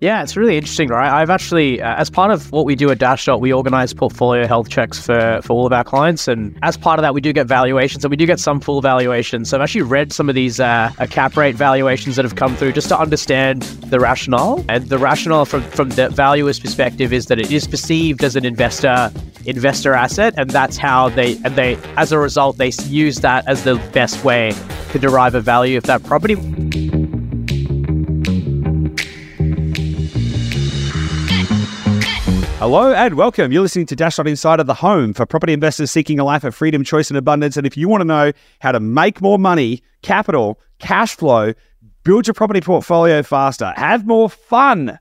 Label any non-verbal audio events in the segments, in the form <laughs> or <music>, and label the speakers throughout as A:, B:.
A: Yeah, it's really interesting, right? I've actually, uh, as part of what we do at Dashdot, we organize portfolio health checks for, for all of our clients. And as part of that, we do get valuations and we do get some full valuations. So I've actually read some of these uh, cap rate valuations that have come through just to understand the rationale. And the rationale from, from the valuer's perspective is that it is perceived as an investor investor asset. And that's how they, and they, as a result, they use that as the best way to derive a value of that property.
B: Hello and welcome. You're listening to Dashdot Insider, the home for property investors seeking a life of freedom, choice, and abundance. And if you want to know how to make more money, capital, cash flow, build your property portfolio faster, have more fun,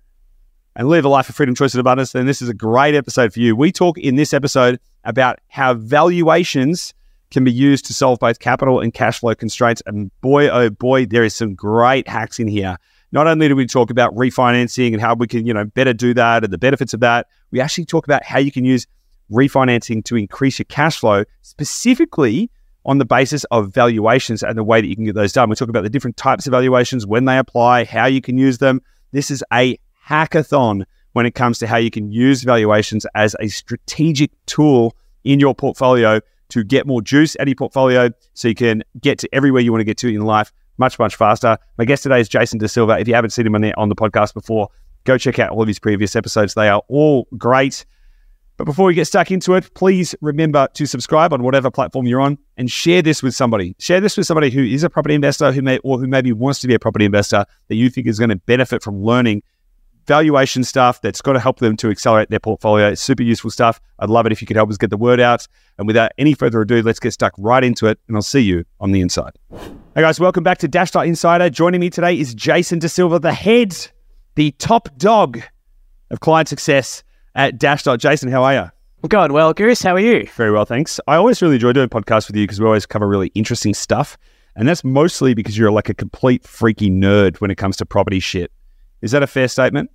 B: and live a life of freedom, choice, and abundance, then this is a great episode for you. We talk in this episode about how valuations can be used to solve both capital and cash flow constraints. And boy, oh boy, there is some great hacks in here. Not only do we talk about refinancing and how we can, you know, better do that and the benefits of that, we actually talk about how you can use refinancing to increase your cash flow, specifically on the basis of valuations and the way that you can get those done. We talk about the different types of valuations, when they apply, how you can use them. This is a hackathon when it comes to how you can use valuations as a strategic tool in your portfolio to get more juice out of your portfolio so you can get to everywhere you want to get to in life much, much faster. My guest today is Jason D'Silva. If you haven't seen him on the, on the podcast before, go check out all of his previous episodes. They are all great. But before we get stuck into it, please remember to subscribe on whatever platform you're on and share this with somebody. Share this with somebody who is a property investor who may or who maybe wants to be a property investor that you think is going to benefit from learning valuation stuff that's going to help them to accelerate their portfolio. It's super useful stuff. I'd love it if you could help us get the word out. And without any further ado, let's get stuck right into it and I'll see you on the inside. Hey guys, welcome back to Dashdot Insider. Joining me today is Jason D'Silva, the head the top dog of client success at Dashdot. Jason, how are you?
A: I'm going well. Goose. how are you?
B: Very well, thanks. I always really enjoy doing podcasts with you because we always cover really interesting stuff. And that's mostly because you're like a complete freaky nerd when it comes to property shit. Is that a fair statement?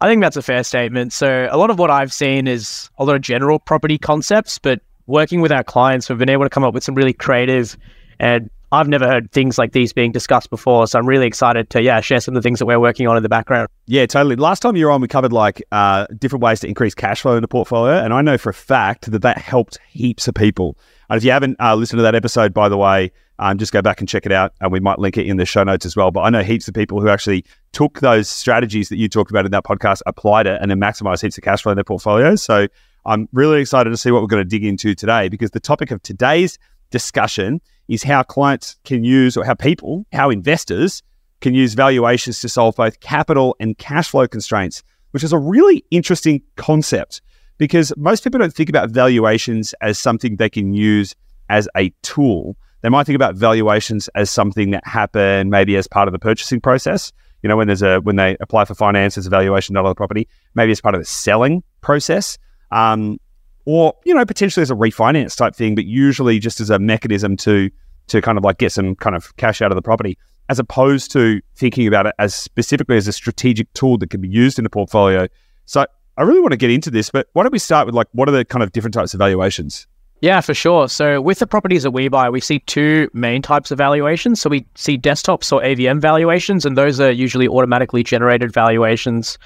A: I think that's a fair statement. So, a lot of what I've seen is a lot of general property concepts, but working with our clients, we've been able to come up with some really creative and I've never heard things like these being discussed before, so I'm really excited to yeah share some of the things that we're working on in the background.
B: Yeah, totally. Last time you were on, we covered like uh, different ways to increase cash flow in the portfolio, and I know for a fact that that helped heaps of people. And if you haven't uh, listened to that episode, by the way, um, just go back and check it out, and we might link it in the show notes as well. But I know heaps of people who actually took those strategies that you talked about in that podcast, applied it, and then maximized heaps of cash flow in their portfolios. So I'm really excited to see what we're going to dig into today because the topic of today's discussion is how clients can use, or how people, how investors can use valuations to solve both capital and cash flow constraints, which is a really interesting concept because most people don't think about valuations as something they can use as a tool. They might think about valuations as something that happen maybe as part of the purchasing process. You know, when there's a when they apply for finance, there's a valuation done on the property. Maybe as part of the selling process. Um, or you know potentially as a refinance type thing, but usually just as a mechanism to to kind of like get some kind of cash out of the property, as opposed to thinking about it as specifically as a strategic tool that can be used in a portfolio. So I really want to get into this, but why don't we start with like what are the kind of different types of valuations?
A: Yeah, for sure. So with the properties that we buy, we see two main types of valuations. So we see desktops or AVM valuations, and those are usually automatically generated valuations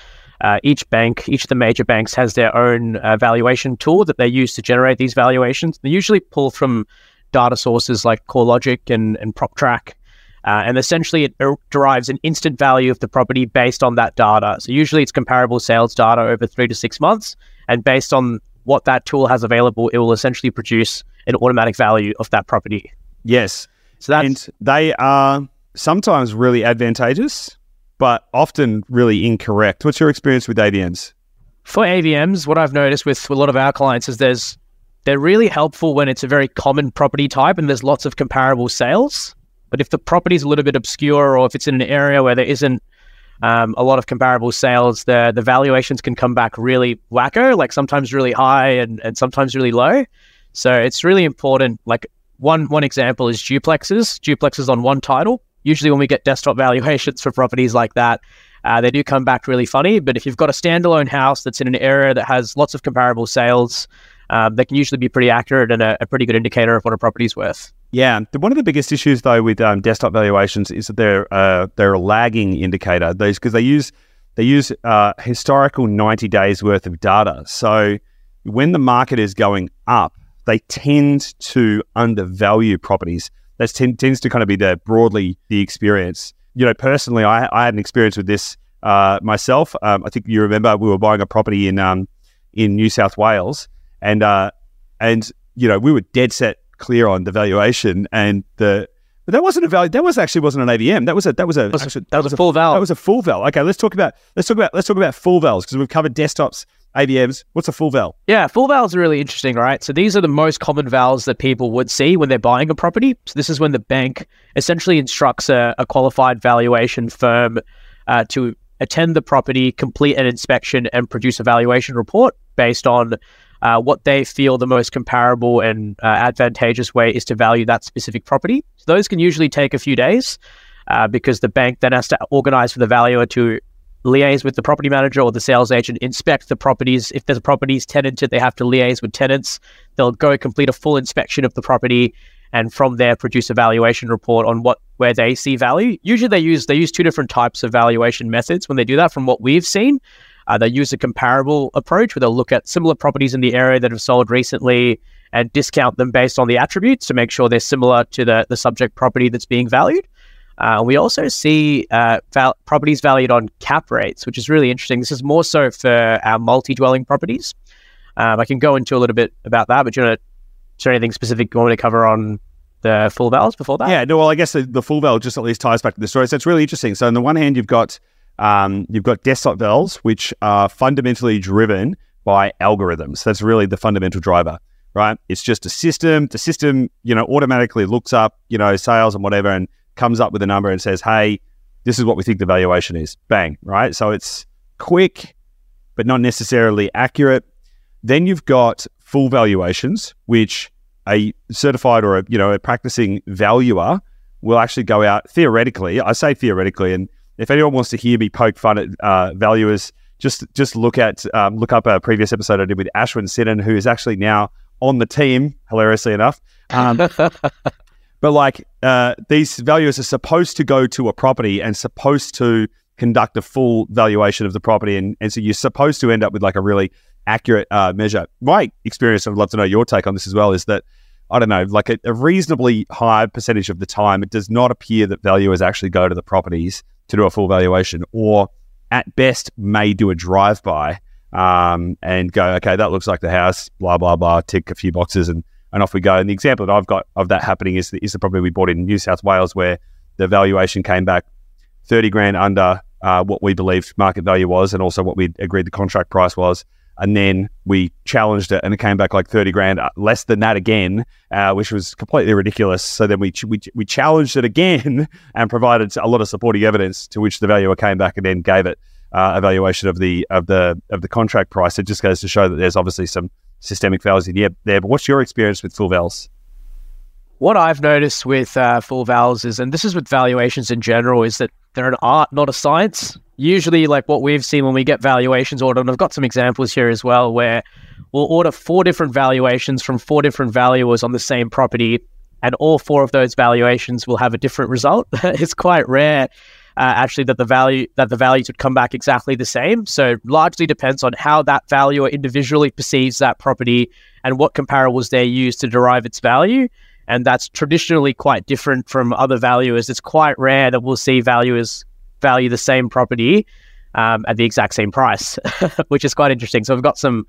A: uh, each bank, each of the major banks has their own uh, valuation tool that they use to generate these valuations. They usually pull from data sources like CoreLogic and, and PropTrack. Uh, and essentially, it derives an instant value of the property based on that data. So, usually, it's comparable sales data over three to six months. And based on what that tool has available, it will essentially produce an automatic value of that property.
B: Yes. So that's, and they are sometimes really advantageous but often really incorrect. What's your experience with AVMs?
A: For AVMs, what I've noticed with a lot of our clients is there's they're really helpful when it's a very common property type and there's lots of comparable sales. But if the property is a little bit obscure or if it's in an area where there isn't um, a lot of comparable sales, the the valuations can come back really wacko, like sometimes really high and, and sometimes really low. So it's really important. Like one one example is duplexes. Duplexes on one title usually when we get desktop valuations for properties like that, uh, they do come back really funny. But if you've got a standalone house that's in an area that has lots of comparable sales, um, they can usually be pretty accurate and a, a pretty good indicator of what a property is worth.
B: Yeah, one of the biggest issues though with um, desktop valuations is that they're uh, they're a lagging indicator. Those because they use they use uh, historical ninety days worth of data. So when the market is going up, they tend to undervalue properties. That tends to kind of be the broadly the experience. You know, personally, I, I had an experience with this uh, myself. Um, I think you remember we were buying a property in um, in New South Wales, and uh, and you know we were dead set clear on the valuation and the but that wasn't a value. That was actually wasn't an AVM. That was a that was a
A: that was,
B: actually,
A: that was a full val.
B: That was a full val. Okay, let's talk about let's talk about let's talk about full vals because we've covered desktops, AVMs. What's a full val?
A: Yeah, full vals are really interesting, right? So these are the most common vals that people would see when they're buying a property. So this is when the bank essentially instructs a, a qualified valuation firm uh, to attend the property, complete an inspection, and produce a valuation report based on uh, what they feel the most comparable and uh, advantageous way is to value that specific property. So those can usually take a few days uh, because the bank then has to organize for the valuer to liaise with the property manager or the sales agent, inspect the properties. If there's properties tenanted, they have to liaise with tenants. They'll go complete a full inspection of the property and from there produce a valuation report on what where they see value. Usually they use they use two different types of valuation methods when they do that from what we've seen. Uh, they use a comparable approach where they'll look at similar properties in the area that have sold recently and discount them based on the attributes to make sure they're similar to the, the subject property that's being valued. Uh, we also see uh, val- properties valued on cap rates, which is really interesting. This is more so for our multi-dwelling properties. Um, I can go into a little bit about that, but do you want to, is there anything specific you want me to cover on the full vals before that?
B: Yeah, no, well, I guess the, the full val just at least ties back to the story. So it's really interesting. So on the one hand, you've got um, you've got desktop vals, which are fundamentally driven by algorithms. That's really the fundamental driver, right? It's just a system. The system, you know, automatically looks up, you know, sales and whatever, and comes up with a number and says, "Hey, this is what we think the valuation is." Bang, right? So it's quick, but not necessarily accurate. Then you've got full valuations, which a certified or a you know a practicing valuer will actually go out theoretically. I say theoretically, and if anyone wants to hear me poke fun at uh, valuers, just just look at um, look up a previous episode I did with Ashwin Sinnan, who is actually now on the team, hilariously enough. Um, <laughs> but like uh, these valuers are supposed to go to a property and supposed to conduct a full valuation of the property, and, and so you're supposed to end up with like a really accurate uh, measure. My experience, I'd love to know your take on this as well, is that I don't know, like a, a reasonably high percentage of the time, it does not appear that valuers actually go to the properties to do a full valuation, or at best may do a drive by um, and go, okay, that looks like the house, blah blah blah, tick a few boxes, and and off we go. And the example that I've got of that happening is the, is the property we bought in New South Wales, where the valuation came back thirty grand under uh, what we believed market value was, and also what we agreed the contract price was. And then we challenged it and it came back like 30 grand uh, less than that again uh, which was completely ridiculous. So then we, we we challenged it again <laughs> and provided a lot of supporting evidence to which the valuer came back and then gave it uh, evaluation of the of the of the contract price. It just goes to show that there's obviously some systemic fallacy there but what's your experience with full vals
A: what I've noticed with uh, full vals is, and this is with valuations in general, is that they're an art, not a science usually like what we've seen when we get valuations ordered, and I've got some examples here as well where we'll order four different valuations from four different valuers on the same property, and all four of those valuations will have a different result. <laughs> it's quite rare. Uh, actually, that the value that the values would come back exactly the same. So, largely depends on how that valuer individually perceives that property and what comparables they use to derive its value. And that's traditionally quite different from other valuers. It's quite rare that we'll see valuers value the same property um, at the exact same price, <laughs> which is quite interesting. So I've got some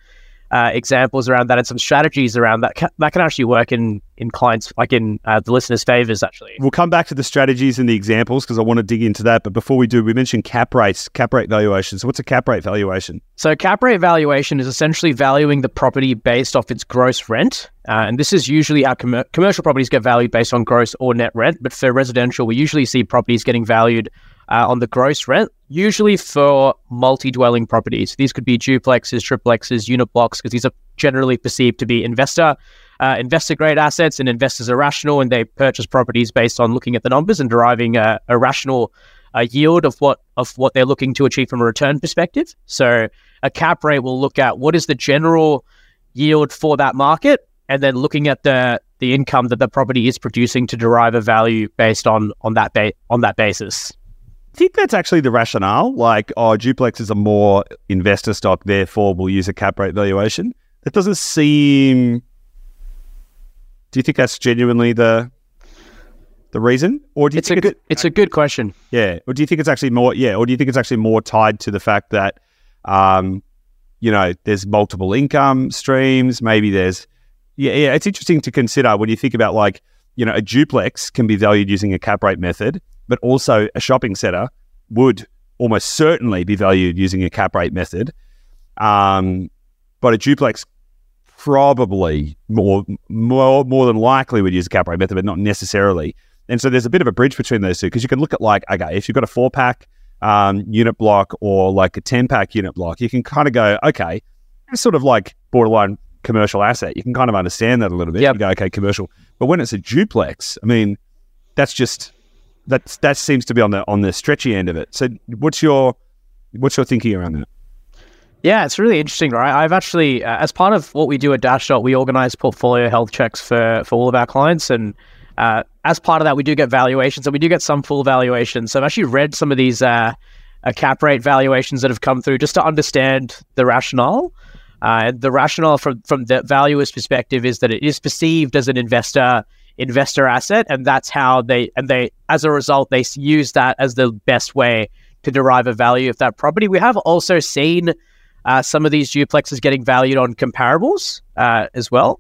A: uh, examples around that and some strategies around that ca- that can actually work in in clients like in uh, the listeners' favors. Actually,
B: we'll come back to the strategies and the examples because I want to dig into that. But before we do, we mentioned cap rates, cap rate valuation. So what's a cap rate valuation?
A: So cap rate valuation is essentially valuing the property based off its gross rent, uh, and this is usually how com- commercial properties get valued based on gross or net rent. But for residential, we usually see properties getting valued uh, on the gross rent, usually for multi dwelling properties. These could be duplexes, triplexes, unit blocks, because these are generally perceived to be investor. Uh, investor grade assets and investors are rational and they purchase properties based on looking at the numbers and deriving a, a rational uh, yield of what of what they're looking to achieve from a return perspective. So a cap rate will look at what is the general yield for that market, and then looking at the the income that the property is producing to derive a value based on on that ba- on that basis.
B: Think that's actually the rationale. Like, oh, duplexes are more investor stock, therefore we'll use a cap rate valuation. That doesn't seem. Do you think that's genuinely the the reason, or do you
A: It's a
B: think
A: good it's a good question.
B: Yeah, or do you think it's actually more? Yeah, or do you think it's actually more tied to the fact that, um, you know, there's multiple income streams. Maybe there's, yeah, yeah. It's interesting to consider when you think about like, you know, a duplex can be valued using a cap rate method, but also a shopping center would almost certainly be valued using a cap rate method. Um, but a duplex probably more more more than likely would use a cap rate method, but not necessarily. And so there's a bit of a bridge between those two because you can look at like, okay, if you've got a four pack um, unit block or like a 10 pack unit block, you can kind of go, okay, it's sort of like borderline commercial asset. You can kind of understand that a little bit.
A: Yep.
B: You go, okay, commercial. But when it's a duplex, I mean, that's just that's that seems to be on the on the stretchy end of it. So what's your what's your thinking around that?
A: Yeah, it's really interesting, right? I've actually, uh, as part of what we do at Dashdot, we organize portfolio health checks for for all of our clients, and uh, as part of that, we do get valuations, and we do get some full valuations. So I've actually read some of these uh, uh, cap rate valuations that have come through just to understand the rationale. Uh, the rationale from from the valuer's perspective is that it is perceived as an investor investor asset, and that's how they and they as a result they use that as the best way to derive a value of that property. We have also seen uh, some of these duplexes getting valued on comparables uh, as well,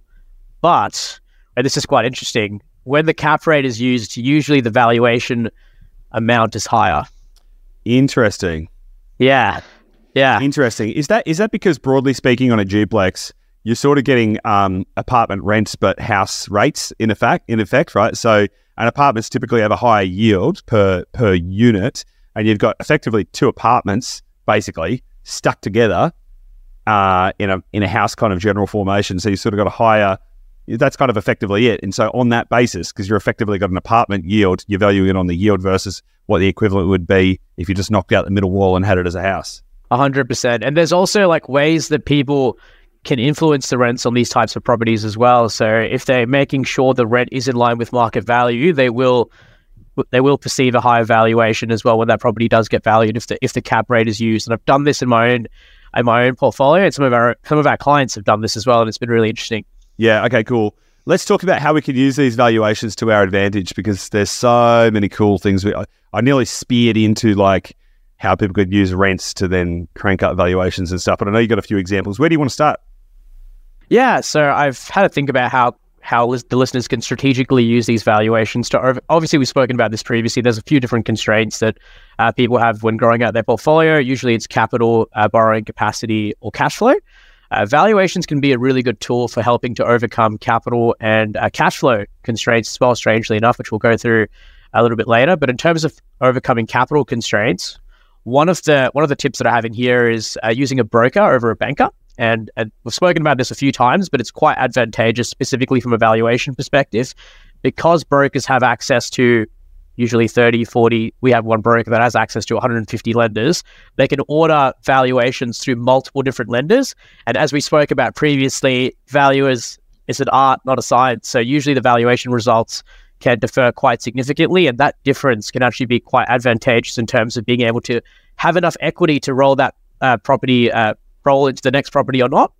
A: but and this is quite interesting. When the cap rate is used, usually the valuation amount is higher.
B: Interesting.
A: Yeah, yeah.
B: Interesting. Is that is that because broadly speaking on a duplex, you're sort of getting um, apartment rents but house rates in effect in effect, right? So an apartments typically have a higher yield per per unit, and you've got effectively two apartments basically stuck together uh, in a in a house kind of general formation. So you sort of got a higher. That's kind of effectively it. And so on that basis, because you're effectively got an apartment yield, you're valuing it on the yield versus what the equivalent would be if you just knocked out the middle wall and had it as a house.
A: A hundred percent. And there's also like ways that people can influence the rents on these types of properties as well. So if they're making sure the rent is in line with market value, they will they will perceive a higher valuation as well when that property does get valued if the if the cap rate is used. And I've done this in my own in my own portfolio, and some of our some of our clients have done this as well, and it's been really interesting.
B: Yeah. Okay. Cool. Let's talk about how we can use these valuations to our advantage because there's so many cool things. We, I, I nearly speared into like how people could use rents to then crank up valuations and stuff. But I know you got a few examples. Where do you want to start?
A: Yeah, so I've had to think about how how the listeners can strategically use these valuations to obviously we've spoken about this previously there's a few different constraints that uh, people have when growing out their portfolio. Usually it's capital uh, borrowing capacity or cash flow. Uh, valuations can be a really good tool for helping to overcome capital and uh, cash flow constraints as well strangely enough which we'll go through a little bit later. But in terms of overcoming capital constraints one of the one of the tips that i have in here is uh, using a broker over a banker and, and we've spoken about this a few times, but it's quite advantageous, specifically from a valuation perspective, because brokers have access to usually 30, 40. We have one broker that has access to 150 lenders. They can order valuations through multiple different lenders. And as we spoke about previously, valuers is an art, not a science. So usually the valuation results can differ quite significantly. And that difference can actually be quite advantageous in terms of being able to have enough equity to roll that uh, property uh, roll into the next property or not.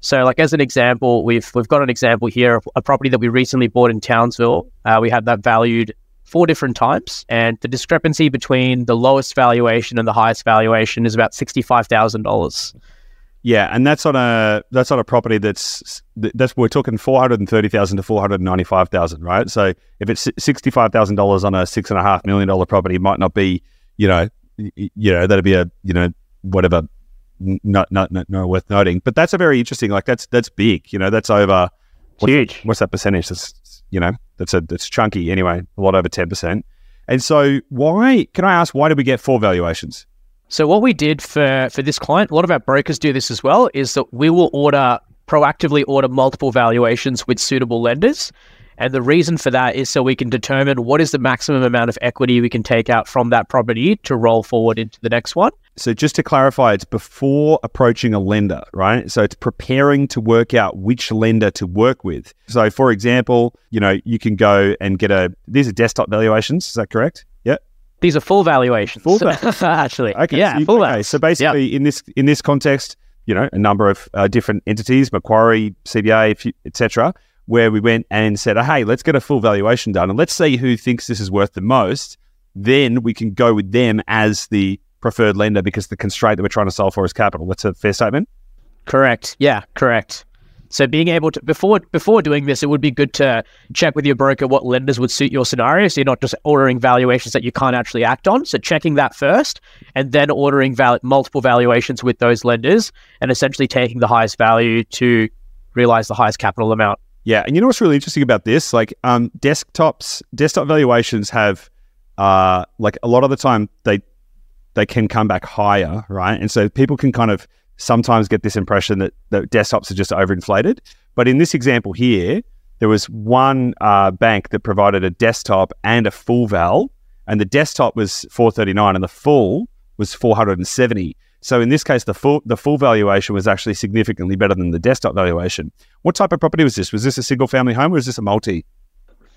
A: So, like as an example, we've we've got an example here of a property that we recently bought in Townsville. Uh, we had that valued four different times, and the discrepancy between the lowest valuation and the highest valuation is about sixty five thousand dollars.
B: Yeah, and that's on a that's on a property that's that's we're talking four hundred and thirty thousand to four hundred ninety five thousand, right? So if it's sixty five thousand dollars on a six and a half million dollar property, it might not be, you know, you know that'd be a you know whatever not not not, not worth noting. But that's a very interesting. Like that's that's big. You know, that's over what's,
A: Huge.
B: What's that percentage? That's you know that's a that's chunky anyway. A lot over ten percent. And so why can I ask why did we get four valuations?
A: So what we did for for this client, a lot of our brokers do this as well, is that we will order proactively order multiple valuations with suitable lenders. And the reason for that is so we can determine what is the maximum amount of equity we can take out from that property to roll forward into the next one.
B: So just to clarify, it's before approaching a lender, right? So it's preparing to work out which lender to work with. So for example, you know, you can go and get a these are desktop valuations, is that correct? Yep.
A: These are full valuations.
B: Full <laughs>
A: actually. <laughs>
B: Okay.
A: Yeah,
B: so you-
A: full
B: okay,
A: values.
B: So basically in this in this context, you know, a number of uh, different entities, Macquarie, CBA, etc., where we went and said, "Hey, let's get a full valuation done and let's see who thinks this is worth the most." Then we can go with them as the preferred lender because the constraint that we're trying to solve for is capital. That's a fair statement.
A: Correct. Yeah, correct. So being able to before before doing this, it would be good to check with your broker what lenders would suit your scenario. So you're not just ordering valuations that you can't actually act on. So checking that first, and then ordering val- multiple valuations with those lenders, and essentially taking the highest value to realize the highest capital amount.
B: Yeah, and you know what's really interesting about this? Like, um, desktops, desktop valuations have, uh, like a lot of the time they they can come back higher, right? And so people can kind of sometimes get this impression that that desktops are just overinflated. But in this example here, there was one uh, bank that provided a desktop and a full val, and the desktop was four thirty nine, and the full was four hundred and seventy. So in this case, the full the full valuation was actually significantly better than the desktop valuation. What type of property was this? Was this a single family home or is this a multi?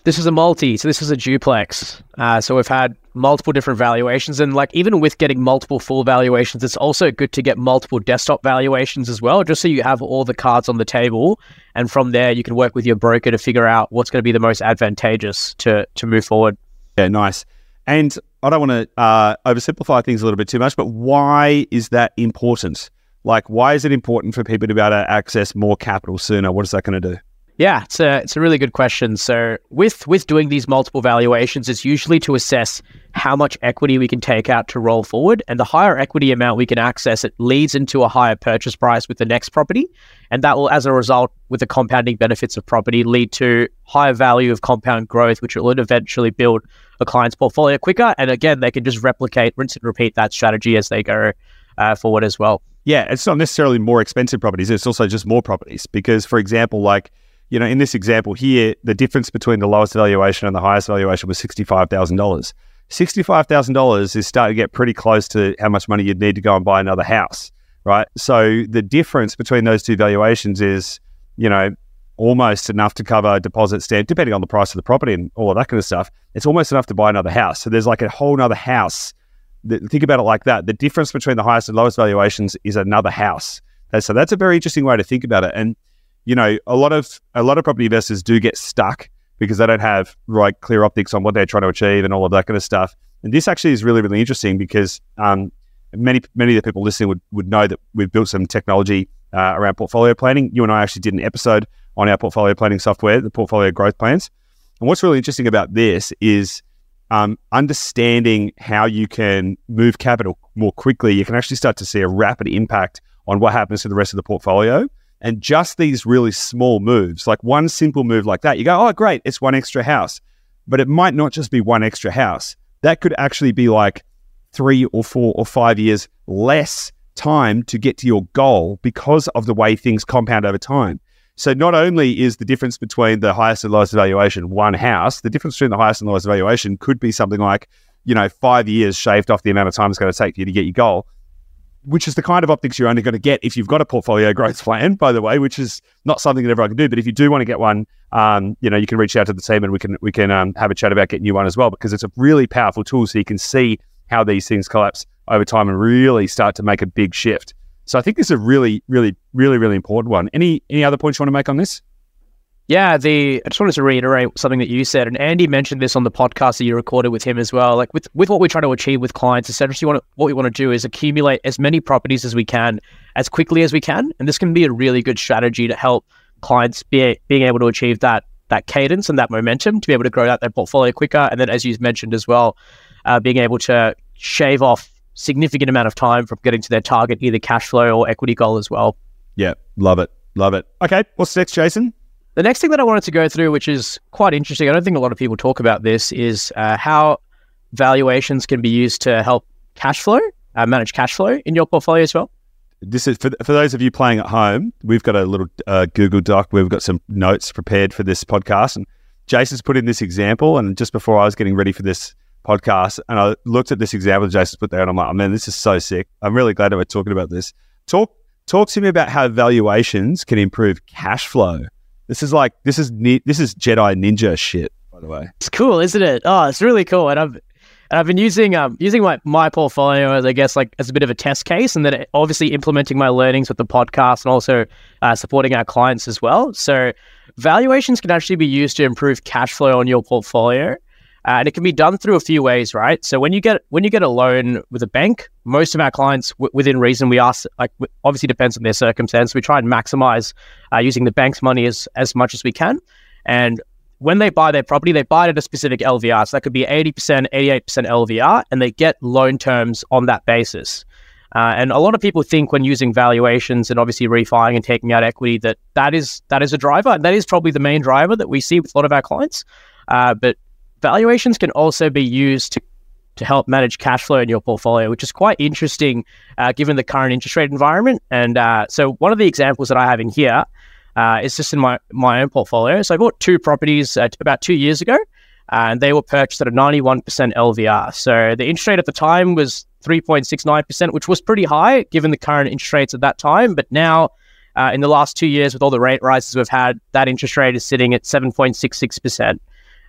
A: This is a multi, so this is a duplex. Uh, so we've had multiple different valuations, and like even with getting multiple full valuations, it's also good to get multiple desktop valuations as well, just so you have all the cards on the table, and from there you can work with your broker to figure out what's going to be the most advantageous to to move forward.
B: Yeah, nice. And I don't want to uh, oversimplify things a little bit too much, but why is that important? Like, why is it important for people to be able to access more capital sooner? What is that going to do?
A: Yeah, it's a it's a really good question. So with with doing these multiple valuations, it's usually to assess how much equity we can take out to roll forward, and the higher equity amount we can access, it leads into a higher purchase price with the next property, and that will, as a result, with the compounding benefits of property, lead to higher value of compound growth, which will eventually build a client's portfolio quicker. And again, they can just replicate, rinse and repeat that strategy as they go uh, forward as well.
B: Yeah, it's not necessarily more expensive properties. It's also just more properties. Because, for example, like, you know, in this example here, the difference between the lowest valuation and the highest valuation was $65,000. $65,000 is starting to get pretty close to how much money you'd need to go and buy another house, right? So the difference between those two valuations is, you know, almost enough to cover deposit stamp, depending on the price of the property and all of that kind of stuff. It's almost enough to buy another house. So there's like a whole other house. Think about it like that. The difference between the highest and lowest valuations is another house. So that's a very interesting way to think about it. And you know, a lot of a lot of property investors do get stuck because they don't have right clear optics on what they're trying to achieve and all of that kind of stuff. And this actually is really really interesting because um, many many of the people listening would, would know that we've built some technology uh, around portfolio planning. You and I actually did an episode on our portfolio planning software, the portfolio growth plans. And what's really interesting about this is um, understanding how you can move capital more quickly. You can actually start to see a rapid impact on what happens to the rest of the portfolio. And just these really small moves, like one simple move like that, you go, oh, great, it's one extra house. But it might not just be one extra house. That could actually be like three or four or five years less time to get to your goal because of the way things compound over time. So not only is the difference between the highest and lowest valuation one house, the difference between the highest and lowest valuation could be something like, you know, five years shaved off the amount of time it's going to take for you to get your goal, which is the kind of optics you're only going to get if you've got a portfolio growth plan, by the way, which is not something that everyone can do. But if you do want to get one, um, you know, you can reach out to the team and we can we can um, have a chat about getting you one as well because it's a really powerful tool so you can see how these things collapse over time and really start to make a big shift. So I think this is a really, really, really, really important one. Any any other points you want to make on this?
A: Yeah, the I just wanted to reiterate something that you said, and Andy mentioned this on the podcast that you recorded with him as well. Like with with what we're trying to achieve with clients, essentially, what what we want to do is accumulate as many properties as we can as quickly as we can, and this can be a really good strategy to help clients be being able to achieve that that cadence and that momentum to be able to grow out their portfolio quicker, and then as you mentioned as well, uh, being able to shave off significant amount of time from getting to their target, either cash flow or equity goal as well.
B: Yeah, love it, love it. Okay, what's next, Jason?
A: The next thing that I wanted to go through, which is quite interesting, I don't think a lot of people talk about this, is uh, how valuations can be used to help cash flow, uh, manage cash flow in your portfolio as well.
B: This is for, for those of you playing at home. We've got a little uh, Google Doc where we've got some notes prepared for this podcast, and Jason's put in this example, and just before I was getting ready for this podcast, and I looked at this example Jason's put there, and I'm like, oh, man, this is so sick. I'm really glad that we're talking about this. Talk talk to me about how valuations can improve cash flow. This is like this is this is Jedi Ninja shit, by the way.
A: It's cool, isn't it? Oh, it's really cool, and I've and I've been using um using my my portfolio as I guess like as a bit of a test case, and then obviously implementing my learnings with the podcast and also uh, supporting our clients as well. So valuations can actually be used to improve cash flow on your portfolio. Uh, and it can be done through a few ways, right? So when you get when you get a loan with a bank, most of our clients, w- within reason, we ask like obviously depends on their circumstance. We try and maximize uh, using the bank's money as as much as we can. And when they buy their property, they buy it at a specific LVR. So that could be 80%, 88% LVR, and they get loan terms on that basis. Uh, and a lot of people think when using valuations and obviously refining and taking out equity that that is that is a driver. That is probably the main driver that we see with a lot of our clients. Uh, but Valuations can also be used to, to help manage cash flow in your portfolio, which is quite interesting uh, given the current interest rate environment. And uh, so, one of the examples that I have in here uh, is just in my, my own portfolio. So, I bought two properties uh, about two years ago, and they were purchased at a 91% LVR. So, the interest rate at the time was 3.69%, which was pretty high given the current interest rates at that time. But now, uh, in the last two years, with all the rate rises we've had, that interest rate is sitting at 7.66%.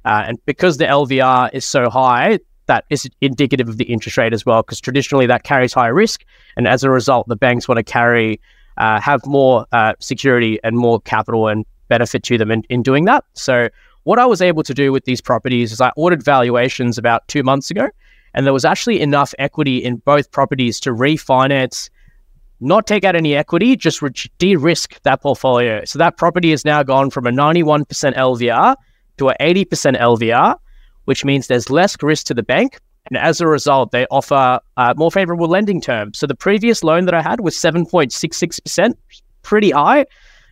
A: Uh, and because the LVR is so high, that is indicative of the interest rate as well, because traditionally that carries higher risk. And as a result, the banks want to carry, uh, have more uh, security and more capital and benefit to them in, in doing that. So, what I was able to do with these properties is I ordered valuations about two months ago, and there was actually enough equity in both properties to refinance, not take out any equity, just de risk that portfolio. So, that property has now gone from a 91% LVR to an 80% LVR, which means there's less risk to the bank. And as a result, they offer uh, more favorable lending terms. So the previous loan that I had was 7.66%, pretty high,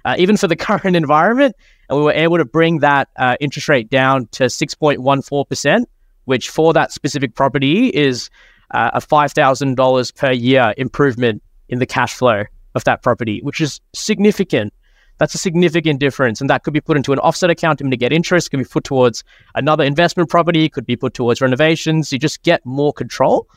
A: uh, even for the <laughs> current environment. And we were able to bring that uh, interest rate down to 6.14%, which for that specific property is uh, a $5,000 per year improvement in the cash flow of that property, which is significant. That's a significant difference. And that could be put into an offset account to get interest, could be put towards another investment property, could be put towards renovations. You just get more control.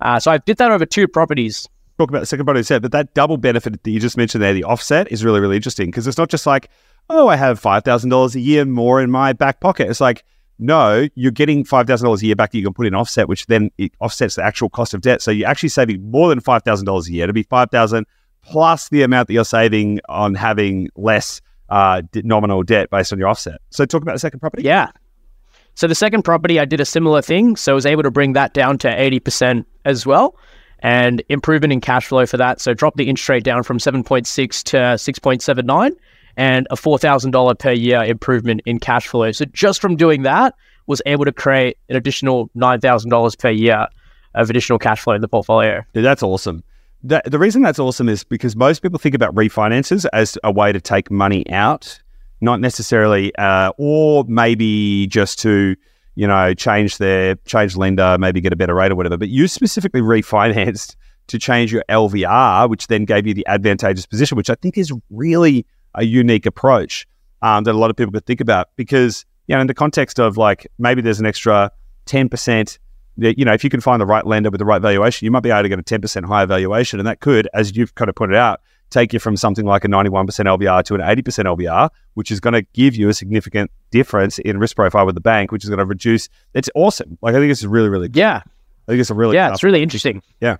A: Uh, so I did that over two properties.
B: Talk about the second property set, but that double benefit that you just mentioned there, the offset, is really, really interesting because it's not just like, oh, I have $5,000 a year more in my back pocket. It's like, no, you're getting $5,000 a year back that you can put in offset, which then it offsets the actual cost of debt. So you're actually saving more than $5,000 a year. to be 5000 plus the amount that you're saving on having less uh, nominal debt based on your offset. So, talk about the second property.
A: Yeah. So, the second property, I did a similar thing. So, I was able to bring that down to 80% as well and improvement in cash flow for that. So, drop the interest rate down from 7.6 to 6.79 and a $4,000 per year improvement in cash flow. So, just from doing that, was able to create an additional $9,000 per year of additional cash flow in the portfolio.
B: Dude, that's awesome the, the reason that's awesome is because most people think about refinances as a way to take money out, not necessarily, uh, or maybe just to you know change their change lender, maybe get a better rate or whatever. But you specifically refinanced to change your LVR, which then gave you the advantageous position, which I think is really a unique approach um, that a lot of people could think about because you know in the context of like maybe there's an extra ten percent you know, if you can find the right lender with the right valuation, you might be able to get a 10% higher valuation. And that could, as you've kind of pointed out, take you from something like a 91% LVR to an 80% LVR, which is going to give you a significant difference in risk profile with the bank, which is going to reduce. It's awesome. Like, I think this is really, really
A: good. Yeah.
B: I think it's a really,
A: yeah, it's really interesting.
B: Yeah.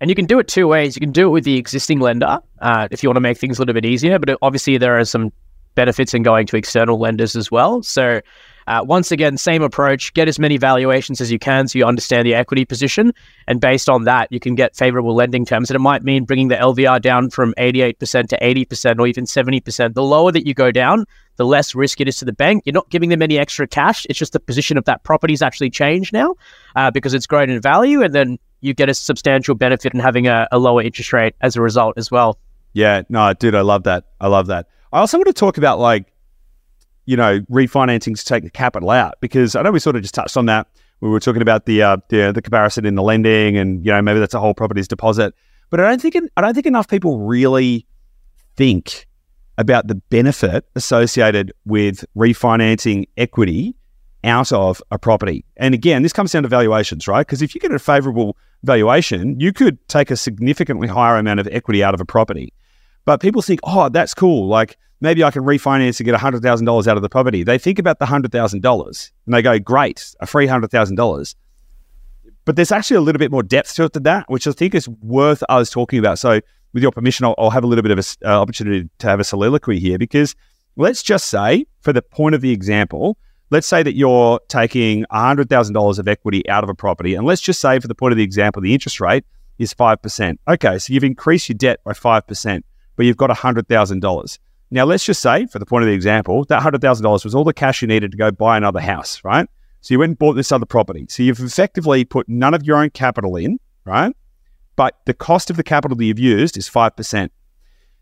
A: And you can do it two ways. You can do it with the existing lender uh, if you want to make things a little bit easier, but obviously there are some benefits in going to external lenders as well. So uh, once again, same approach. Get as many valuations as you can so you understand the equity position. And based on that, you can get favorable lending terms. And it might mean bringing the LVR down from 88% to 80% or even 70%. The lower that you go down, the less risk it is to the bank. You're not giving them any extra cash. It's just the position of that property's actually changed now uh, because it's grown in value. And then you get a substantial benefit in having a, a lower interest rate as a result as well.
B: Yeah, no, dude, I love that. I love that. I also want to talk about like you know, refinancing to take the capital out? Because I know we sort of just touched on that. We were talking about the uh, the, the comparison in the lending, and you know, maybe that's a whole property's deposit. But I don't think I don't think enough people really think about the benefit associated with refinancing equity out of a property. And again, this comes down to valuations, right? Because if you get a favorable valuation, you could take a significantly higher amount of equity out of a property. But people think, oh, that's cool. Like maybe I can refinance and get $100,000 out of the property. They think about the $100,000 and they go, great, a free $100,000. But there's actually a little bit more depth to it than that, which I think is worth us talking about. So, with your permission, I'll, I'll have a little bit of an uh, opportunity to have a soliloquy here because let's just say, for the point of the example, let's say that you're taking $100,000 of equity out of a property. And let's just say, for the point of the example, the interest rate is 5%. Okay, so you've increased your debt by 5%, but you've got $100,000. Now, let's just say, for the point of the example, that $100,000 was all the cash you needed to go buy another house, right? So you went and bought this other property. So you've effectively put none of your own capital in, right? But the cost of the capital that you've used is 5%.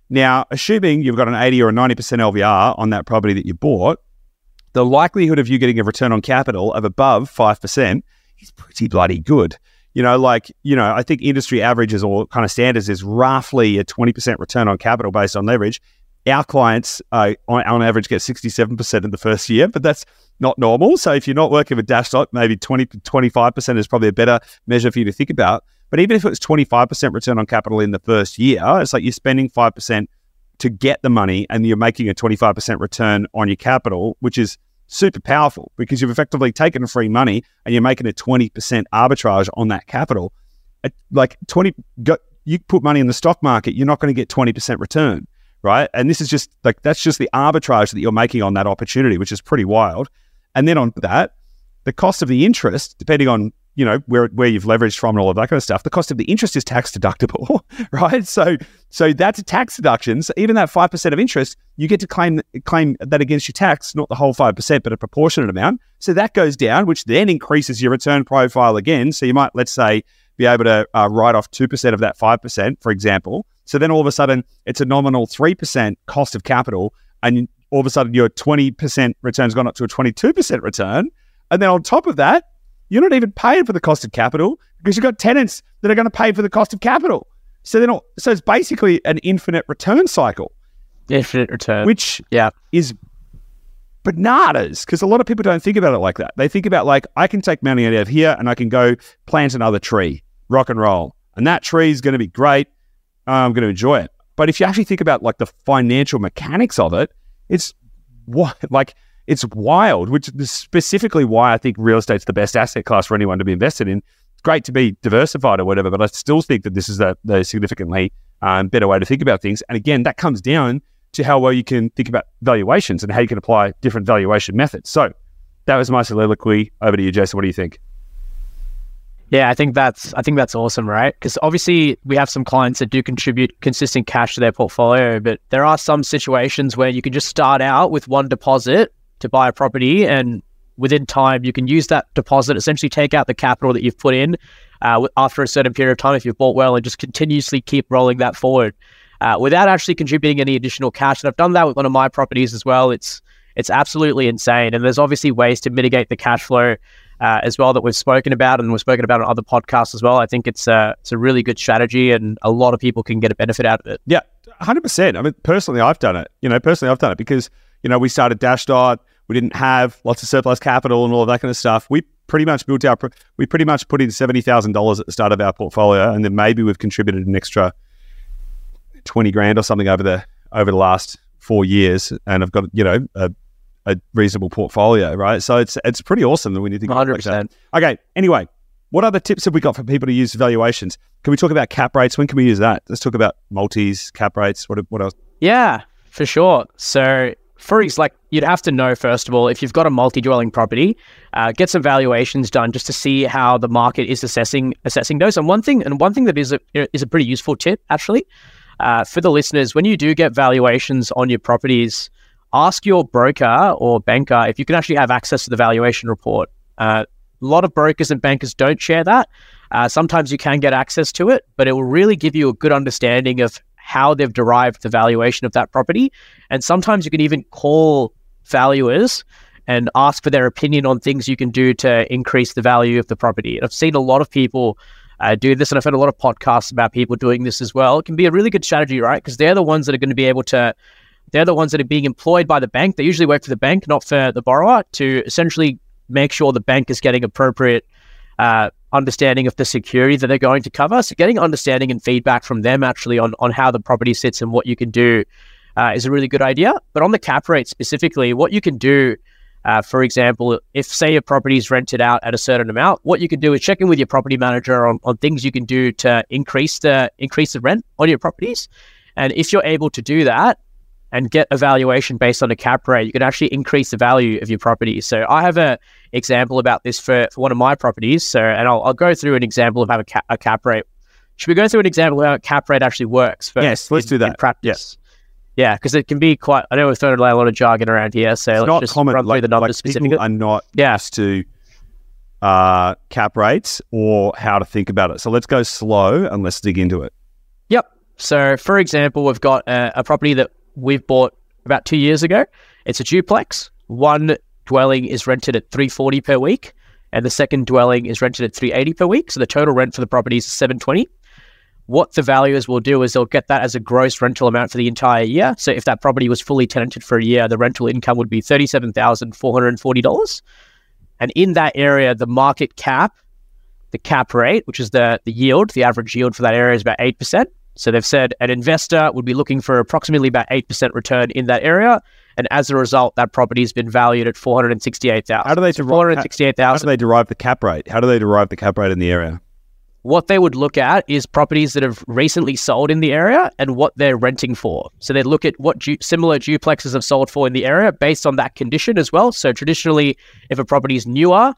B: Now, assuming you've got an 80 or a 90% LVR on that property that you bought, the likelihood of you getting a return on capital of above 5% is pretty bloody good. You know, like, you know, I think industry averages or kind of standards is roughly a 20% return on capital based on leverage our clients uh, on, average get 67% in the first year, but that's not normal. So if you're not working with Dashdot, maybe 20 25% is probably a better measure for you to think about. But even if it was 25% return on capital in the first year, it's like you're spending 5% to get the money and you're making a 25% return on your capital, which is super powerful because you've effectively taken free money and you're making a 20% arbitrage on that capital. Like 20, you put money in the stock market, you're not going to get 20% return right? And this is just like that's just the arbitrage that you're making on that opportunity, which is pretty wild. And then on that, the cost of the interest, depending on you know where where you've leveraged from and all of that kind of stuff, the cost of the interest is tax deductible, <laughs> right? So so that's a tax deduction. So even that five percent of interest, you get to claim claim that against your tax, not the whole five percent, but a proportionate amount. So that goes down, which then increases your return profile again. So you might let's say be able to uh, write off two percent of that five percent, for example, so then all of a sudden, it's a nominal 3% cost of capital. And all of a sudden, your 20% return's gone up to a 22% return. And then on top of that, you're not even paying for the cost of capital because you've got tenants that are going to pay for the cost of capital. So then, so it's basically an infinite return cycle.
A: Infinite return,
B: which
A: yeah
B: is bananas because a lot of people don't think about it like that. They think about like I can take money out of here and I can go plant another tree, rock and roll, and that tree is going to be great. I'm going to enjoy it. But if you actually think about like the financial mechanics of it, it's what <laughs> like it's wild, which is specifically why I think real estate's the best asset class for anyone to be invested in. It's great to be diversified or whatever, but I still think that this is a, significantly um, better way to think about things. And again, that comes down to how well you can think about valuations and how you can apply different valuation methods. So that was my soliloquy. Over to you, Jason. What do you think?
A: Yeah, I think that's I think that's awesome, right? Because obviously we have some clients that do contribute consistent cash to their portfolio, but there are some situations where you can just start out with one deposit to buy a property, and within time you can use that deposit essentially take out the capital that you've put in uh, after a certain period of time if you've bought well, and just continuously keep rolling that forward uh, without actually contributing any additional cash. And I've done that with one of my properties as well. It's it's absolutely insane, and there's obviously ways to mitigate the cash flow uh, as well that we've spoken about and we've spoken about on other podcasts as well. I think it's a it's a really good strategy and a lot of people can get a benefit out of it.
B: Yeah, hundred percent. I mean, personally, I've done it. You know, personally, I've done it because you know we started Dashdot. We didn't have lots of surplus capital and all of that kind of stuff. We pretty much built our. We pretty much put in seventy thousand dollars at the start of our portfolio, and then maybe we've contributed an extra twenty grand or something over the over the last four years, and I've got you know a a reasonable portfolio, right? So it's it's pretty awesome when you think 100%. Like that. Okay, anyway, what other tips have we got for people to use valuations? Can we talk about cap rates? When can we use that? Let's talk about multis, cap rates. What what else?
A: Yeah, for sure. So for like you'd have to know first of all if you've got a multi-dwelling property, uh, get some valuations done just to see how the market is assessing assessing those. And one thing and one thing that is a is a pretty useful tip actually uh, for the listeners when you do get valuations on your properties ask your broker or banker if you can actually have access to the valuation report. Uh, a lot of brokers and bankers don't share that. Uh, sometimes you can get access to it, but it will really give you a good understanding of how they've derived the valuation of that property. And sometimes you can even call valuers and ask for their opinion on things you can do to increase the value of the property. And I've seen a lot of people uh, do this, and I've heard a lot of podcasts about people doing this as well. It can be a really good strategy, right? Because they're the ones that are going to be able to they're the ones that are being employed by the bank. They usually work for the bank, not for the borrower, to essentially make sure the bank is getting appropriate uh, understanding of the security that they're going to cover. So getting understanding and feedback from them actually on, on how the property sits and what you can do uh, is a really good idea. But on the cap rate specifically, what you can do, uh, for example, if say your property is rented out at a certain amount, what you can do is check in with your property manager on, on things you can do to increase the increase the rent on your properties. And if you're able to do that, and get a valuation based on a cap rate, you can actually increase the value of your property. So I have an example about this for, for one of my properties. So, and I'll, I'll go through an example of how a, a cap rate. Should we go through an example of how a cap rate actually works?
B: yes, let's
A: in,
B: do that.
A: practice. Yes. Yeah, because it can be quite. I know we've thrown a lot of jargon around here, so
B: it's
A: let's
B: not
A: just
B: common.
A: run through
B: like,
A: the numbers
B: like
A: specifically.
B: People are not
A: Yeah.
B: used to uh, cap rates or how to think about it. So let's go slow and let's dig into it.
A: Yep. So, for example, we've got a, a property that we've bought about two years ago. It's a duplex. One dwelling is rented at 340 per week, and the second dwelling is rented at 380 per week. So the total rent for the property is 720. What the valuers will do is they'll get that as a gross rental amount for the entire year. So if that property was fully tenanted for a year, the rental income would be $37,440. And in that area, the market cap, the cap rate, which is the, the yield, the average yield for that area is about 8%. So they've said an investor would be looking for approximately about 8% return in that area. And as a result, that property has been valued at 468000
B: How do they derive- How do they derive the cap rate? How do they derive the cap rate in the area?
A: what they would look at is properties that have recently sold in the area and what they're renting for. So they'd look at what du- similar duplexes have sold for in the area based on that condition as well. So traditionally, if a property is newer,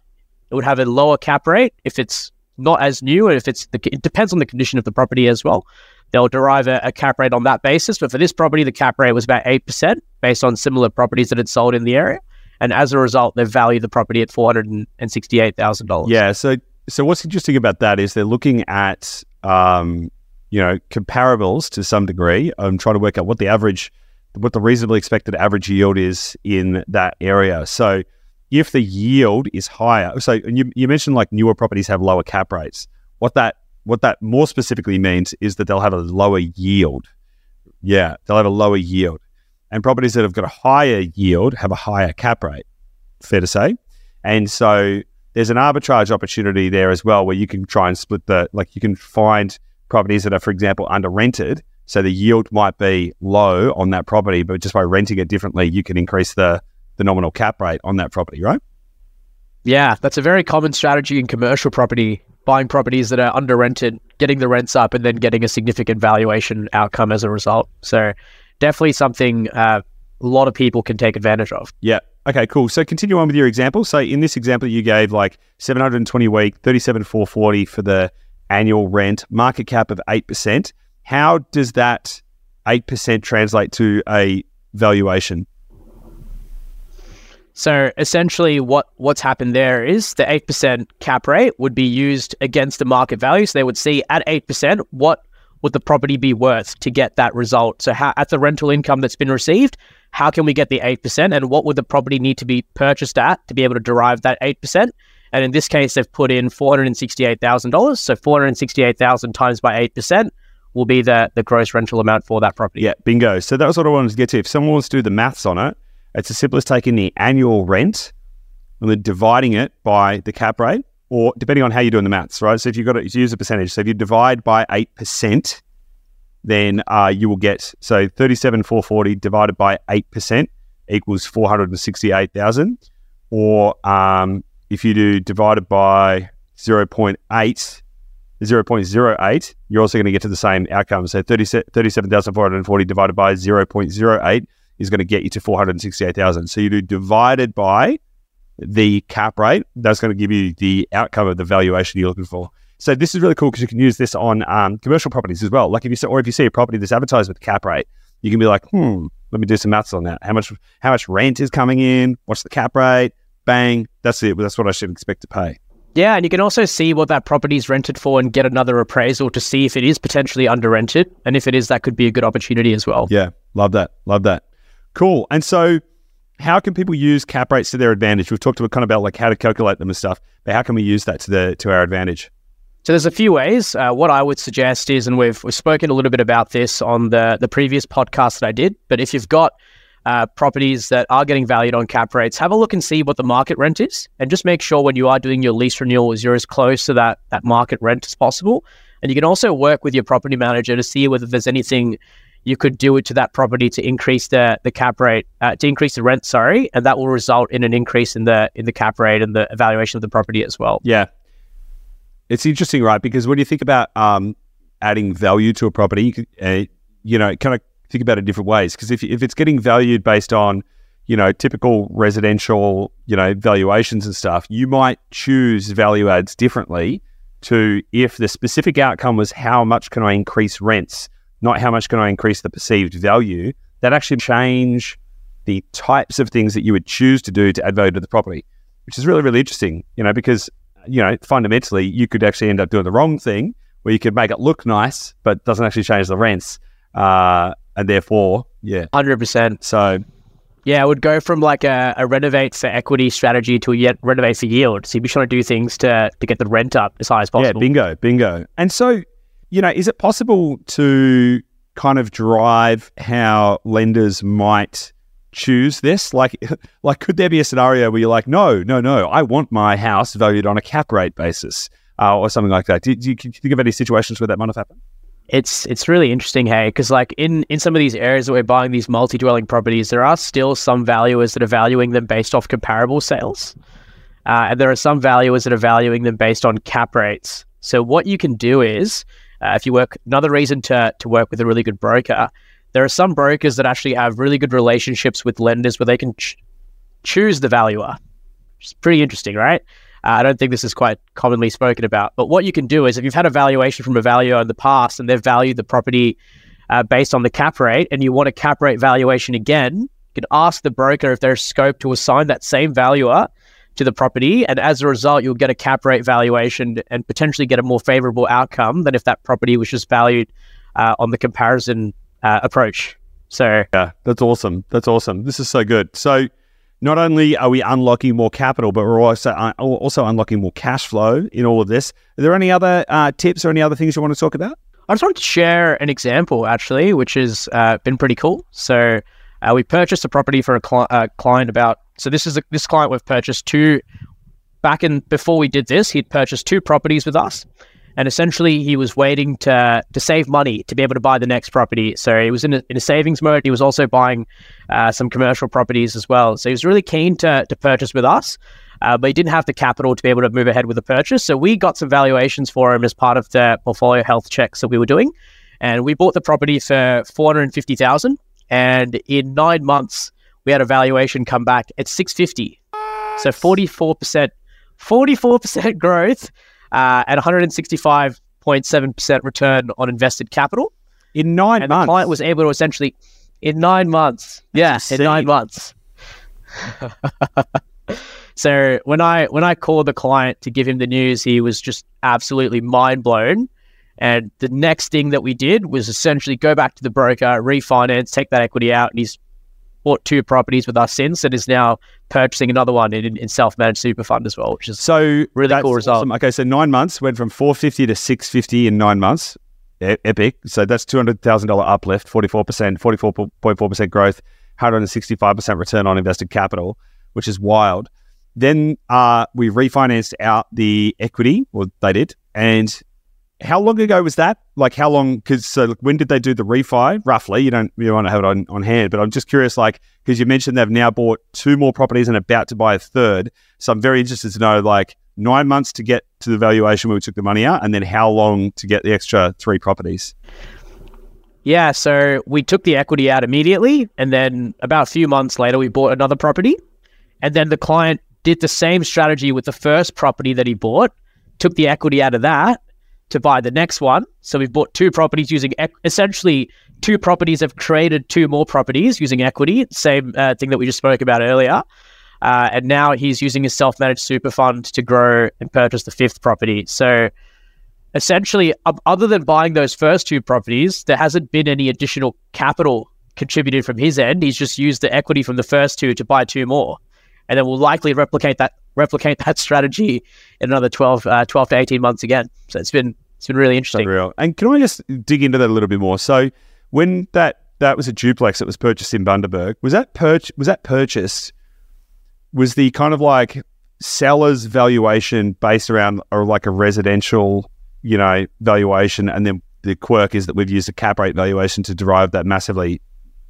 A: it would have a lower cap rate. If it's not as new, and if it's the, it depends on the condition of the property as well. They'll derive a, a cap rate on that basis. But for this property, the cap rate was about eight percent based on similar properties that had sold in the area. And as a result, they've valued the property at four hundred and sixty-eight thousand dollars.
B: Yeah. So so what's interesting about that is they're looking at um, you know comparables to some degree. I'm trying to work out what the average, what the reasonably expected average yield is in that area. So if the yield is higher, so you, you mentioned like newer properties have lower cap rates. What that what that more specifically means is that they'll have a lower yield. Yeah, they'll have a lower yield. And properties that have got a higher yield have a higher cap rate. Fair to say. And so there's an arbitrage opportunity there as well where you can try and split the like you can find properties that are, for example, under rented. So the yield might be low on that property, but just by renting it differently, you can increase the the nominal cap rate on that property, right?
A: Yeah, that's a very common strategy in commercial property, buying properties that are under rented, getting the rents up, and then getting a significant valuation outcome as a result. So, definitely something uh, a lot of people can take advantage of.
B: Yeah. Okay, cool. So continue on with your example. So in this example you gave like 720 week, 37 440 for the annual rent, market cap of 8%. How does that 8% translate to a valuation?
A: So essentially, what what's happened there is the eight percent cap rate would be used against the market value. So they would see at eight percent what would the property be worth to get that result. So how, at the rental income that's been received, how can we get the eight percent, and what would the property need to be purchased at to be able to derive that eight percent? And in this case, they've put in four hundred and sixty-eight thousand dollars. So four hundred sixty-eight thousand times by eight percent will be the the gross rental amount for that property.
B: Yeah, bingo. So that was what I wanted to get to. If someone wants to do the maths on it, it's as simple as taking the annual rent and then dividing it by the cap rate, or depending on how you're doing the maths, right? So if you've got to use a percentage, so if you divide by 8%, then uh, you will get, so 37,440 divided by 8% equals 468,000. Or um, if you do divided by 0.8, 0.08, you're also going to get to the same outcome. So 30, 37,440 divided by 0.08 is going to get you to 468,000. So you do divided by the cap rate, that's going to give you the outcome of the valuation you're looking for. So this is really cool because you can use this on um, commercial properties as well. Like if you see, or if you see a property that's advertised with cap rate, you can be like, hmm, let me do some maths on that. How much how much rent is coming in? What's the cap rate? Bang, that's it. That's what I should expect to pay.
A: Yeah, and you can also see what that property is rented for and get another appraisal to see if it is potentially under rented. And if it is, that could be a good opportunity as well.
B: Yeah, love that. Love that. Cool. And so, how can people use cap rates to their advantage? We've talked about kind of about like how to calculate them and stuff, but how can we use that to the to our advantage?
A: So there's a few ways. Uh, what I would suggest is, and we've we've spoken a little bit about this on the the previous podcast that I did. But if you've got uh, properties that are getting valued on cap rates, have a look and see what the market rent is, and just make sure when you are doing your lease renewals, you're as close to that that market rent as possible. And you can also work with your property manager to see whether there's anything you could do it to that property to increase the the cap rate, uh, to increase the rent, sorry, and that will result in an increase in the in the cap rate and the evaluation of the property as well.
B: Yeah, it's interesting, right? Because when you think about um, adding value to a property, you, can, uh, you know, kind of think about it different ways. Because if if it's getting valued based on you know typical residential you know valuations and stuff, you might choose value adds differently to if the specific outcome was how much can I increase rents not how much can I increase the perceived value, that actually change the types of things that you would choose to do to add value to the property, which is really, really interesting, you know, because, you know, fundamentally you could actually end up doing the wrong thing where you could make it look nice, but doesn't actually change the rents. Uh, and therefore, yeah.
A: 100%.
B: So,
A: yeah, it would go from like a, a renovate for equity strategy to a yet renovate for yield. So you'd be trying to do things to, to get the rent up as high as possible.
B: Yeah, bingo, bingo. And so you know, is it possible to kind of drive how lenders might choose this? Like, <laughs> like could there be a scenario where you're like, no, no, no, I want my house valued on a cap rate basis uh, or something like that? Do, do, you, do you think of any situations where that might have happened?
A: It's it's really interesting, hey, because like in in some of these areas that we're buying these multi dwelling properties, there are still some valuers that are valuing them based off comparable sales, uh, and there are some valuers that are valuing them based on cap rates. So what you can do is uh, if you work, another reason to to work with a really good broker, there are some brokers that actually have really good relationships with lenders where they can ch- choose the valuer. Is pretty interesting, right? Uh, I don't think this is quite commonly spoken about. But what you can do is if you've had a valuation from a valuer in the past and they've valued the property uh, based on the cap rate and you want a cap rate valuation again, you can ask the broker if there's scope to assign that same valuer to the property. And as a result, you'll get a cap rate valuation and potentially get a more favorable outcome than if that property was just valued uh, on the comparison uh, approach. So,
B: yeah, that's awesome. That's awesome. This is so good. So, not only are we unlocking more capital, but we're also uh, also unlocking more cash flow in all of this. Are there any other uh, tips or any other things you want to talk about?
A: I just wanted to share an example, actually, which has uh, been pretty cool. So, uh, we purchased a property for a cl- uh, client about. So this is a, this client we've purchased two. Back in before we did this, he'd purchased two properties with us, and essentially he was waiting to to save money to be able to buy the next property. So he was in a, in a savings mode. He was also buying uh, some commercial properties as well. So he was really keen to to purchase with us. Uh, but he didn't have the capital to be able to move ahead with the purchase. So we got some valuations for him as part of the portfolio health checks that we were doing, and we bought the property for four hundred fifty thousand. And in nine months, we had a valuation come back at 650. So 44%, 44% <laughs> growth uh, at 165.7% return on invested capital.
B: In nine
A: and
B: months.
A: The client was able to essentially, in nine months. Yeah, in nine months. <laughs> so when I when I called the client to give him the news, he was just absolutely mind blown and the next thing that we did was essentially go back to the broker, refinance, take that equity out, and he's bought two properties with us since and is now purchasing another one in, in self-managed super fund as well, which is so really cool result. Awesome.
B: Okay, so nine months went from 450 to 650 in nine months. E- epic. So that's $200,000 uplift, 44%, 44.4% growth, 165% return on invested capital, which is wild. Then uh, we refinanced out the equity, well, they did, and how long ago was that? Like how long? Because so when did they do the refi? Roughly, you don't you want to have it on, on hand, but I'm just curious, like because you mentioned they've now bought two more properties and about to buy a third. So I'm very interested to know, like nine months to get to the valuation where we took the money out, and then how long to get the extra three properties.
A: Yeah, so we took the equity out immediately, and then about a few months later, we bought another property, and then the client did the same strategy with the first property that he bought, took the equity out of that, to buy the next one. So we've bought two properties using essentially two properties have created two more properties using equity, same uh, thing that we just spoke about earlier. Uh, and now he's using his self managed super fund to grow and purchase the fifth property. So essentially, other than buying those first two properties, there hasn't been any additional capital contributed from his end. He's just used the equity from the first two to buy two more. And then we'll likely replicate that replicate that strategy in another 12, uh, 12 to 18 months again. So it's been it's been really interesting.
B: Unreal. And can I just dig into that a little bit more? So when that that was a duplex that was purchased in Bundaberg, was that purch was that purchased was the kind of like seller's valuation based around or like a residential, you know, valuation and then the quirk is that we've used a cap rate valuation to derive that massively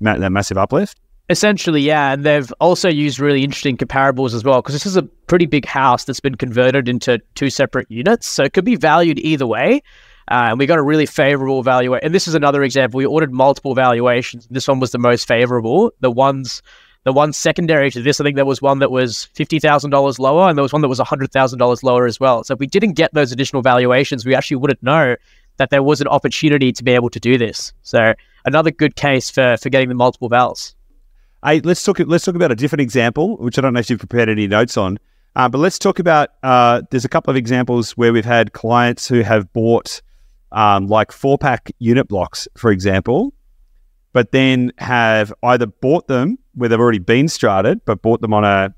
B: that massive uplift?
A: Essentially, yeah. And they've also used really interesting comparables as well, because this is a pretty big house that's been converted into two separate units. So it could be valued either way. Uh, and we got a really favorable valuation. And this is another example. We ordered multiple valuations. This one was the most favorable. The ones, the one secondary to this, I think there was one that was fifty thousand dollars lower, and there was one that was hundred thousand dollars lower as well. So if we didn't get those additional valuations, we actually wouldn't know that there was an opportunity to be able to do this. So another good case for for getting the multiple vals.
B: Hey, let's talk. Let's talk about a different example, which I don't know if you've prepared any notes on. Uh, but let's talk about. Uh, there's a couple of examples where we've had clients who have bought um, like four pack unit blocks, for example, but then have either bought them where they've already been started, but bought them on a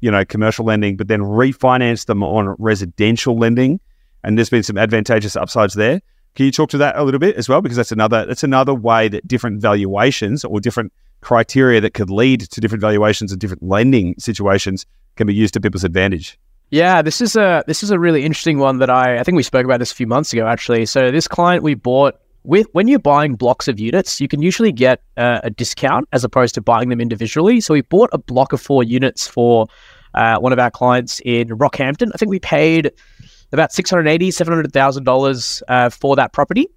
B: you know commercial lending, but then refinanced them on residential lending, and there's been some advantageous upsides there. Can you talk to that a little bit as well? Because that's another that's another way that different valuations or different criteria that could lead to different valuations and different lending situations can be used to people's advantage.
A: Yeah, this is a this is a really interesting one that I I think we spoke about this a few months ago actually. So this client we bought with when you're buying blocks of units, you can usually get uh, a discount as opposed to buying them individually. So we bought a block of four units for uh, one of our clients in Rockhampton. I think we paid about six hundred eighty, seven hundred thousand uh, dollars for that property.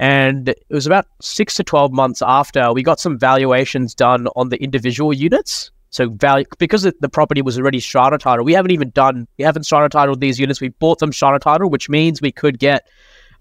A: And it was about six to 12 months after we got some valuations done on the individual units. So value because the property was already strata title, we haven't even done we haven't strata titled these units. We bought them strata title, which means we could get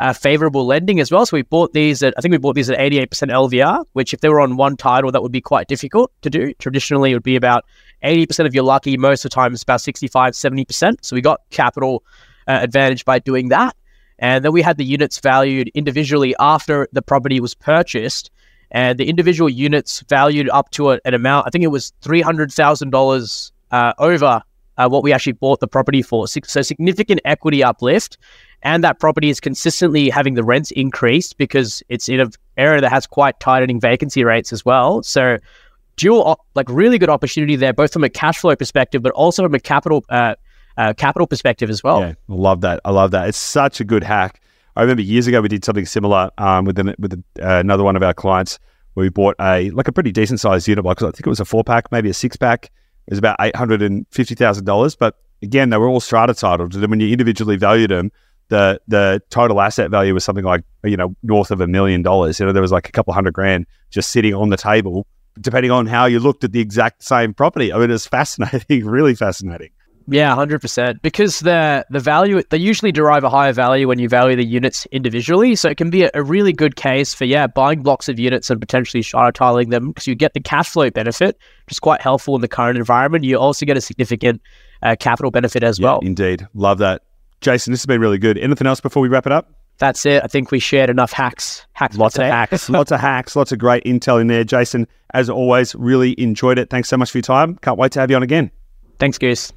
A: uh, favorable lending as well. So we bought these at I think we bought these at 88% LVR, which if they were on one title, that would be quite difficult to do. Traditionally, it would be about 80% of your lucky. Most of the time, it's about 65, 70%. So we got capital uh, advantage by doing that. And then we had the units valued individually after the property was purchased. And the individual units valued up to a, an amount, I think it was $300,000 uh, over uh, what we actually bought the property for. So significant equity uplift. And that property is consistently having the rents increased because it's in an area that has quite tightening vacancy rates as well. So dual, like really good opportunity there, both from a cash flow perspective, but also from a capital uh, uh, capital perspective as well.
B: Yeah, I love that. I love that. It's such a good hack. I remember years ago we did something similar um, with an, with uh, another one of our clients where we bought a like a pretty decent sized unit box. I think it was a four pack, maybe a six pack. It was about eight hundred and fifty thousand dollars. But again, they were all strata titled. And when you individually valued them, the the total asset value was something like you know north of a million dollars. You know, there was like a couple hundred grand just sitting on the table, depending on how you looked at the exact same property. I mean, it's fascinating, <laughs> really fascinating.
A: Yeah, hundred percent. Because the the value they usually derive a higher value when you value the units individually. So it can be a, a really good case for yeah buying blocks of units and potentially strata titling them because you get the cash flow benefit, which is quite helpful in the current environment. You also get a significant uh, capital benefit as
B: yeah,
A: well.
B: Indeed, love that, Jason. This has been really good. Anything else before we wrap it up?
A: That's it. I think we shared enough hacks. Hacks.
B: Lots of hacks. lots of hacks. Lots of great intel in there, Jason. As always, really enjoyed it. Thanks so much for your time. Can't wait to have you on again.
A: Thanks, Goose.